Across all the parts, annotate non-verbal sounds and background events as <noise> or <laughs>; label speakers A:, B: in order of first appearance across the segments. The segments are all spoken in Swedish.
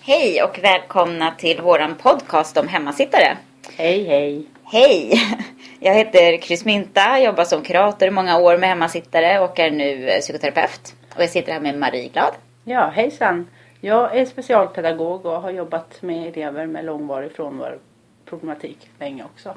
A: Hej och välkomna till våran podcast om hemmasittare.
B: Hej hej!
A: Hej! <laughs> Jag heter Chris Minta, jobbar som kurator i många år med hemmasittare och är nu eh, psykoterapeut. Och jag sitter här med Marie Glad.
B: Ja, hejsan! Jag är specialpedagog och har jobbat med elever med långvarig frånvaroproblematik länge också.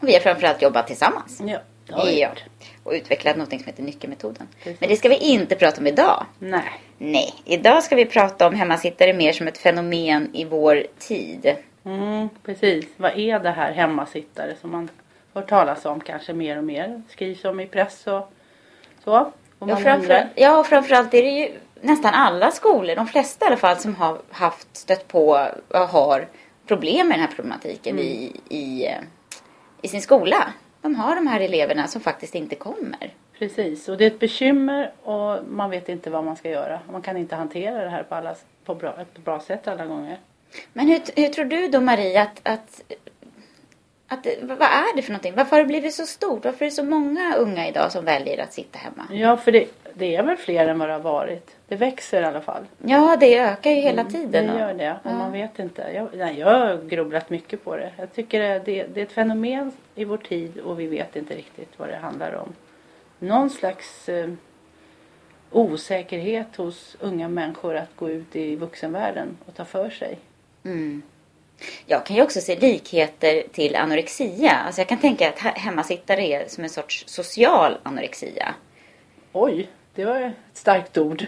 A: Vi har framförallt jobbat tillsammans.
B: Ja, det gjort.
A: Och utvecklat något som heter nyckelmetoden.
B: Precis.
A: Men det ska vi inte prata om idag.
B: Nej.
A: Nej, idag ska vi prata om hemmasittare mer som ett fenomen i vår tid.
B: Mm, precis. Vad är det här hemmasittare som man hör talas om kanske mer och mer? Skrivs om i press och så. Och
A: Ja,
B: man
A: framför,
B: undrar.
A: ja, och framförallt är det ju nästan alla skolor, de flesta i alla fall, som har haft stött på och har problem med den här problematiken
B: Mm.
A: i, i, i sin skola. De har de här eleverna som faktiskt inte kommer.
B: Precis, och det är ett bekymmer och man vet inte vad man ska göra. Man kan inte hantera det här på, alla, på bra, ett bra sätt alla gånger.
A: Men hur, hur tror du då Marie att, att, att vad är det för någonting? Varför har det blivit så stort? Varför är det så många unga idag som väljer att sitta hemma?
B: Ja, för det, det är väl fler än vad det har varit. Det växer i alla fall.
A: Ja, det ökar ju hela tiden.
B: Mm, Det gör det och man vet inte. Jag, nej, jag har grubblat mycket på det. Jag tycker det, det, det är ett fenomen i vår tid och vi vet inte riktigt vad det handlar om. Någon slags eh, osäkerhet hos unga människor att gå ut i vuxenvärlden och ta för sig.
A: Mm. Jag kan ju också se likheter till anorexia. Alltså jag kan tänka att he- hemmasittare är som en sorts social anorexia.
B: Oj, det var ett starkt ord.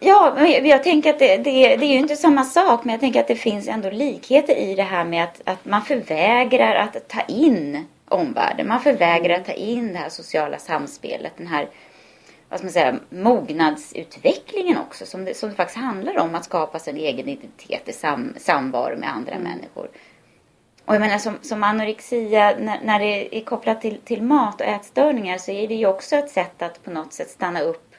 A: Ja, men jag, tänker att det, det, det är ju inte samma sak, men jag tänker att det finns ändå likheter i det här med att, att man förvägrar att ta in omvärlden. Man förvägrar att ta in det här sociala samspelet, den här vad ska man säga, mognadsutvecklingen också, som det, som det faktiskt handlar om att skapa sin egen identitet i sam, samvaro med andra människor. Och jag menar som, som anorexia, när, när det är kopplat till, till mat och ätstörningar så är det ju också ett sätt att på något sätt stanna upp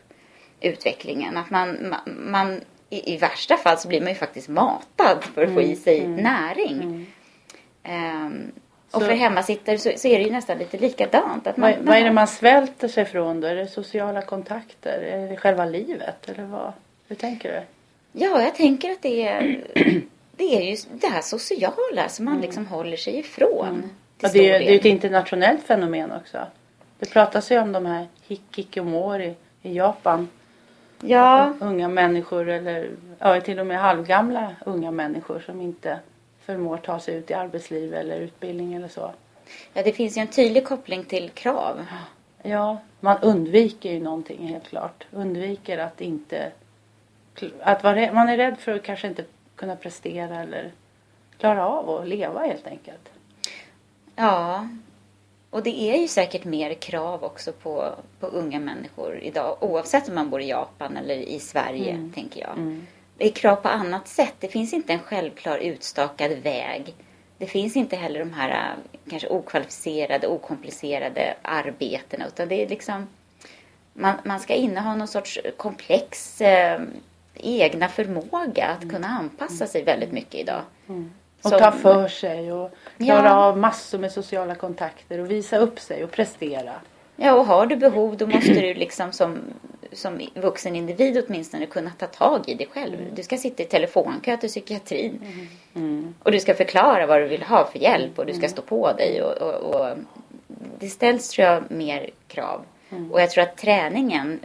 A: utvecklingen. Att man, man, man i, i värsta fall så blir man ju faktiskt matad för att få i sig näring. Ehm, och
B: Så-
A: för hemmasittare så, så är det ju nästan lite likadant. Att man,
B: Vad, vad är det man svälter sig från då? Är det sociala kontakter? Är det själva livet? Eller vad? Hur tänker du?
A: Ja, jag tänker att det är, <clears throat> det är ju det här sociala som man liksom håller sig ifrån.
B: Mm. Ja, det, är, det är ett internationellt fenomen också. Det pratas ju om de här hikikomori i Japan.
A: Ja,
B: Unga människor eller ja, till och med halvgamla unga människor som inte förmår ta sig ut i arbetsliv eller utbildning eller så.
A: ja, det finns ju en tydlig koppling till krav.
B: Ja, man undviker ju någonting helt klart. Undviker att inte... Att vara, man är rädd för att kanske inte kunna prestera eller klara av att leva helt enkelt.
A: Ja, och det är ju säkert mer krav också på, på unga människor idag. Oavsett om man bor i Japan eller i Sverige, tänker jag. Det är krav på annat sätt. Det finns inte en självklar utstakad väg. Det finns inte heller de här äh, kanske okvalificerade, okomplicerade arbetena. Utan det är liksom... Man, man ska inneha någon sorts komplex eh, egna förmåga att kunna anpassa sig väldigt mycket idag.
B: Och
A: Som-
B: ta för sig och klara
A: Ja.
B: av massor med sociala kontakter och visa upp sig och prestera.
A: Ja, och har du behov då måste du liksom som, som vuxen individ åtminstone kunna ta tag i det själv. Du ska sitta i telefonkö till psykiatrin. Och du ska förklara vad du vill ha för hjälp och du ska stå på dig. Och, och, och det ställs tror jag mer krav. Och jag tror att träningen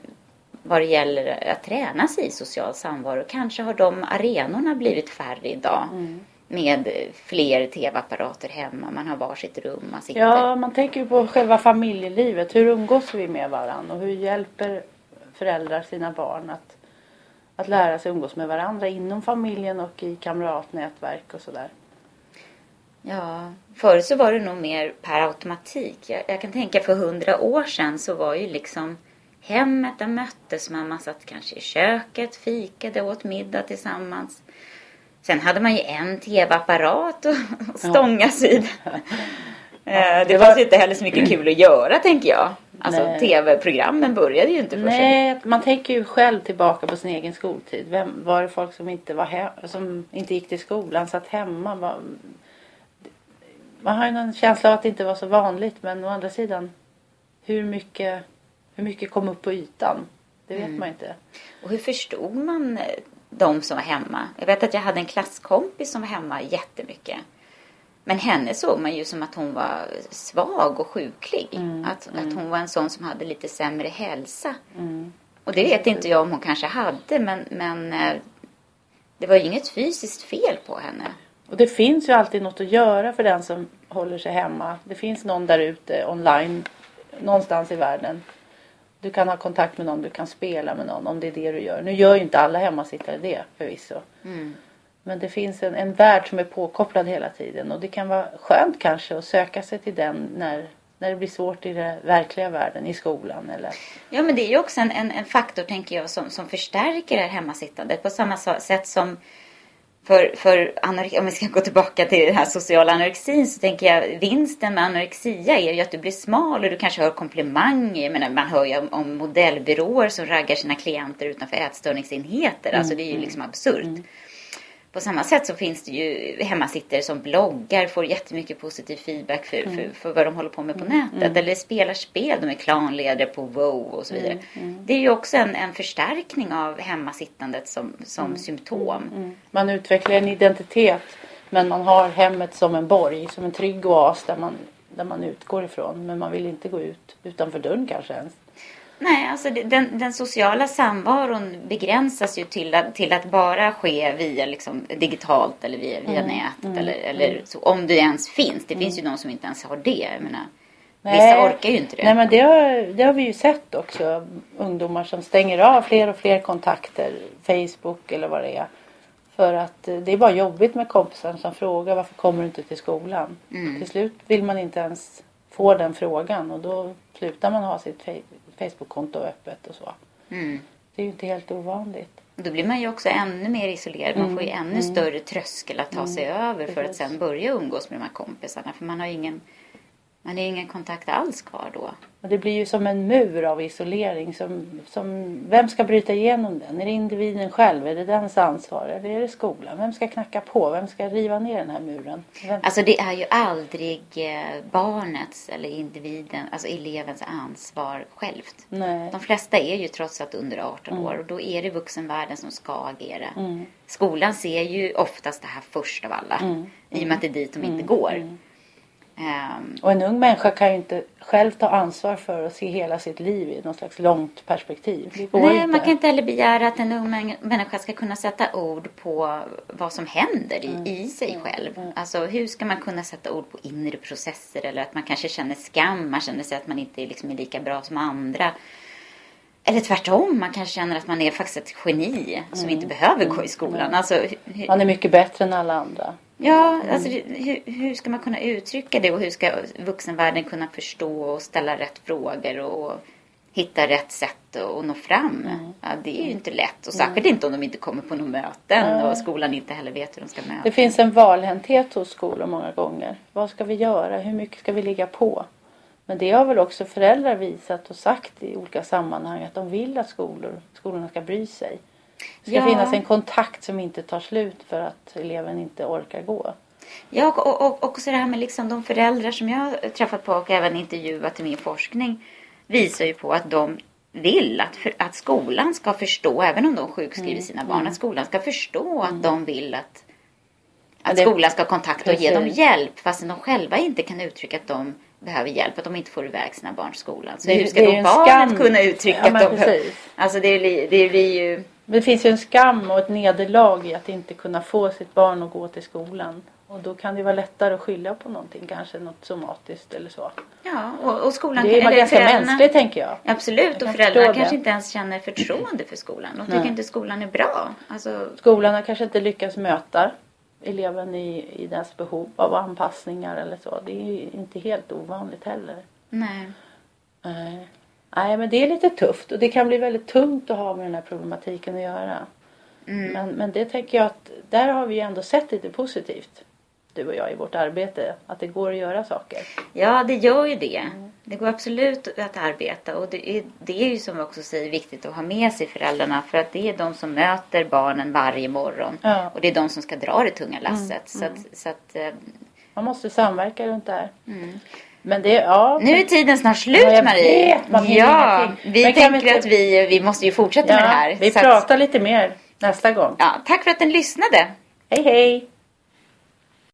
A: vad det gäller att träna sig i social samvaro. Kanske har de arenorna blivit färre idag. Med fler tv-apparater hemma, man har varsitt rum, man sitter.
B: Ja, man tänker ju på själva familjelivet. Hur umgås vi med varandra och hur hjälper föräldrar sina barn att, att lära sig umgås med varandra inom familjen och i kamratnätverk och sådär.
A: Ja, förut så var det nog mer per automatik. Jag, jag kan tänka för hundra år sedan så var ju liksom hemmet, där möttes man. Man satt kanske i köket, fikade, åt middag tillsammans. Sen hade man ju en tv-apparat att stångas vid. Eh, det fanns ju inte heller så mycket kul att göra tänker jag. Alltså tv-programmen började ju inte för sig.
B: Nej, man tänker ju själv tillbaka på sin egen skoltid. Vem, var det folk som inte, var he- som inte gick till skolan, satt hemma? Var, man har ju någon känsla av att det inte var så vanligt. Men å andra sidan, hur mycket, hur mycket kom upp på ytan? Det vet man inte.
A: Och hur förstod man eh, de som var hemma. Jag vet att jag hade en klasskompis som var hemma jättemycket. Men henne såg man ju som att hon var svag och sjuklig.
B: Mm,
A: att, att hon var en sån som hade lite sämre hälsa. Och det vet inte jag om hon kanske hade men, men eh, det var ju inget fysiskt fel på henne.
B: Och det finns ju alltid något att göra för den som håller sig hemma. Det finns någon där ute online någonstans i världen. Du kan ha kontakt med någon, du kan spela med någon om det är det du gör. Nu gör ju inte alla hemmasittare det förvisso. Men det finns en, en värld som är påkopplad hela tiden och det kan vara skönt kanske att söka sig till den när, när det blir svårt i den verkliga världen, i skolan eller
A: Ja, men det är ju också en, en, en faktor, tänker jag, som, som förstärker det här hemmasittandet på samma sa- sätt som för, för om vi ska gå tillbaka till den här sociala anorexin så tänker jag vinsten med anorexia är ju att du blir smal och du kanske hör komplimanger. Jag menar, man hör ju om, om modellbyråer som raggar sina klienter utanför ätstörningsenheter. Alltså det är ju liksom absurt. På samma sätt så finns det ju hemmasittare som bloggar, får jättemycket positiv feedback för, för, för vad de håller på med på nätet. Eller spelar spel, de är klanledare på WoW och så vidare. Det är ju också en, en förstärkning av hemmasittandet som, som symptom.
B: Man utvecklar en identitet men man har hemmet som en borg, som en trygg oas där man, där man utgår ifrån. Men man vill inte gå ut utanför dörren kanske ens.
A: Nej, alltså den, den sociala samvaron begränsas ju till att, till att bara ske via liksom, digitalt eller via, via nätet. Eller, eller så, om det ens finns. Det finns ju de som inte ens har det. Jag menar, vissa
B: Nej.
A: orkar ju inte det.
B: Nej men det har, det har vi ju sett också. Ungdomar som stänger av fler och fler kontakter. Facebook eller vad det är. För att eh, det är bara jobbigt med kompisar som frågar varför kommer du inte till skolan.
A: Mm.
B: Till slut vill man inte ens få den frågan och då slutar man ha sitt Facebook-konto öppet och så.
A: Mm.
B: Det är ju inte helt ovanligt.
A: Då blir man ju också ännu mer isolerad. Man får ju ännu större tröskel att ta sig över för att sen börja umgås med de här kompisarna. För man har ingen, man har ju ingen kontakt alls kvar då.
B: Och det blir ju som en mur av isolering. Som, som, vem ska bryta igenom den? Är det individen själv? Är det dens ansvar? Eller är det skolan? Vem ska knacka på? Vem ska riva ner den här muren? Vem?
A: Alltså det är ju aldrig eh, barnets eller individen, alltså elevens ansvar självt.
B: Nej.
A: De flesta är ju trots allt under 18 år och då är det vuxenvärlden som ska agera.
B: Mm.
A: Skolan ser ju oftast det här först av alla.
B: Mm.
A: I och med att det är dit de inte går. Ehm,
B: Och en ung människa kan ju inte själv ta ansvar för att se hela sitt liv i något slags långt perspektiv.
A: Nej,
B: inte.
A: man kan inte heller begära att en ung män- människa ska kunna sätta ord på vad som händer i,
B: Mm.
A: i sig själv. Alltså hur ska man kunna sätta ord på inre processer eller att man kanske känner skam, man känner sig att man inte liksom är lika bra som andra. Eller tvärtom, man kanske känner att man är faktiskt ett geni som inte behöver gå i skolan. Alltså, hur,
B: Man är mycket bättre än alla andra.
A: Ja, alltså hur, hur ska man kunna uttrycka det och hur ska vuxenvärlden kunna förstå och ställa rätt frågor och, hitta rätt sätt att nå fram? Ja, det är ju inte lätt och särskilt inte om de inte kommer på några möten och skolan inte heller vet hur de ska möta.
B: Det finns en valhänthet hos skolor många gånger. Vad ska vi göra? Hur mycket ska vi ligga på? Men det har väl också föräldrar visat och sagt i olika sammanhang att de vill att skolor, skolorna ska bry sig. Det ska
A: Ja.
B: finnas en kontakt som inte tar slut för att eleven inte orkar gå.
A: Ja, och, och, också det här med liksom de föräldrar som jag har träffat på och även intervjuat i min forskning visar ju på att de vill att, för, att skolan ska förstå, även om de sjukskriver sina barn, att skolan ska förstå att de vill att, att
B: det-
A: skolan ska kontakta och ge dem hjälp fastän de själva inte kan uttrycka att de behöver hjälp, att de inte får iväg sina barn till skolan. Så
B: Det-
A: hur ska då barnet
B: skam.
A: kunna uttrycka
B: Ja,
A: att de behöver... Alltså det blir, det blir ju...
B: Det finns ju en skam och ett nederlag i att inte kunna få sitt barn att gå till skolan. Och då kan det vara lättare att skylla på någonting, kanske något somatiskt eller så.
A: Ja, och, och skolan...
B: Det är
A: eller
B: ganska mänskligt tänker jag.
A: Absolut,
B: Jag
A: och föräldrar kanske inte ens känner förtroende för skolan. De tycker
B: Nej.
A: inte skolan är bra. Alltså,
B: Skolan har kanske inte lyckats möta eleven i, i dess behov av anpassningar eller så. Det är ju inte helt ovanligt heller.
A: nej.
B: Nej. Nej, men det är lite tufft och det kan bli väldigt tungt att ha med den här problematiken att göra.
A: Mm.
B: Men, men det tänker jag att där har vi ju ändå sett lite positivt. Du och jag i vårt arbete. Att det går att göra saker.
A: Ja, det gör ju det. Det går absolut att arbeta och det är, det är ju som vi också säger viktigt att ha med sig föräldrarna för att det är de som möter barnen varje morgon.
B: Ja. Mm,
A: Och det är de som ska dra det tunga lasset. Så att, så att, eh,
B: Man måste samverka runt det här. Men det, ja.
A: Nu är tiden snart slut
B: Ja,
A: Marie.
B: vet, man
A: ja,
B: ingenting.
A: vi
B: Men vi
A: tänker
B: inte-
A: att vi, vi måste ju fortsätta med det
B: ja,
A: här.
B: vi
A: Så att-
B: pratar lite mer. nästa gång.
A: Ja, tack för att ni lyssnade.
B: Hej hej!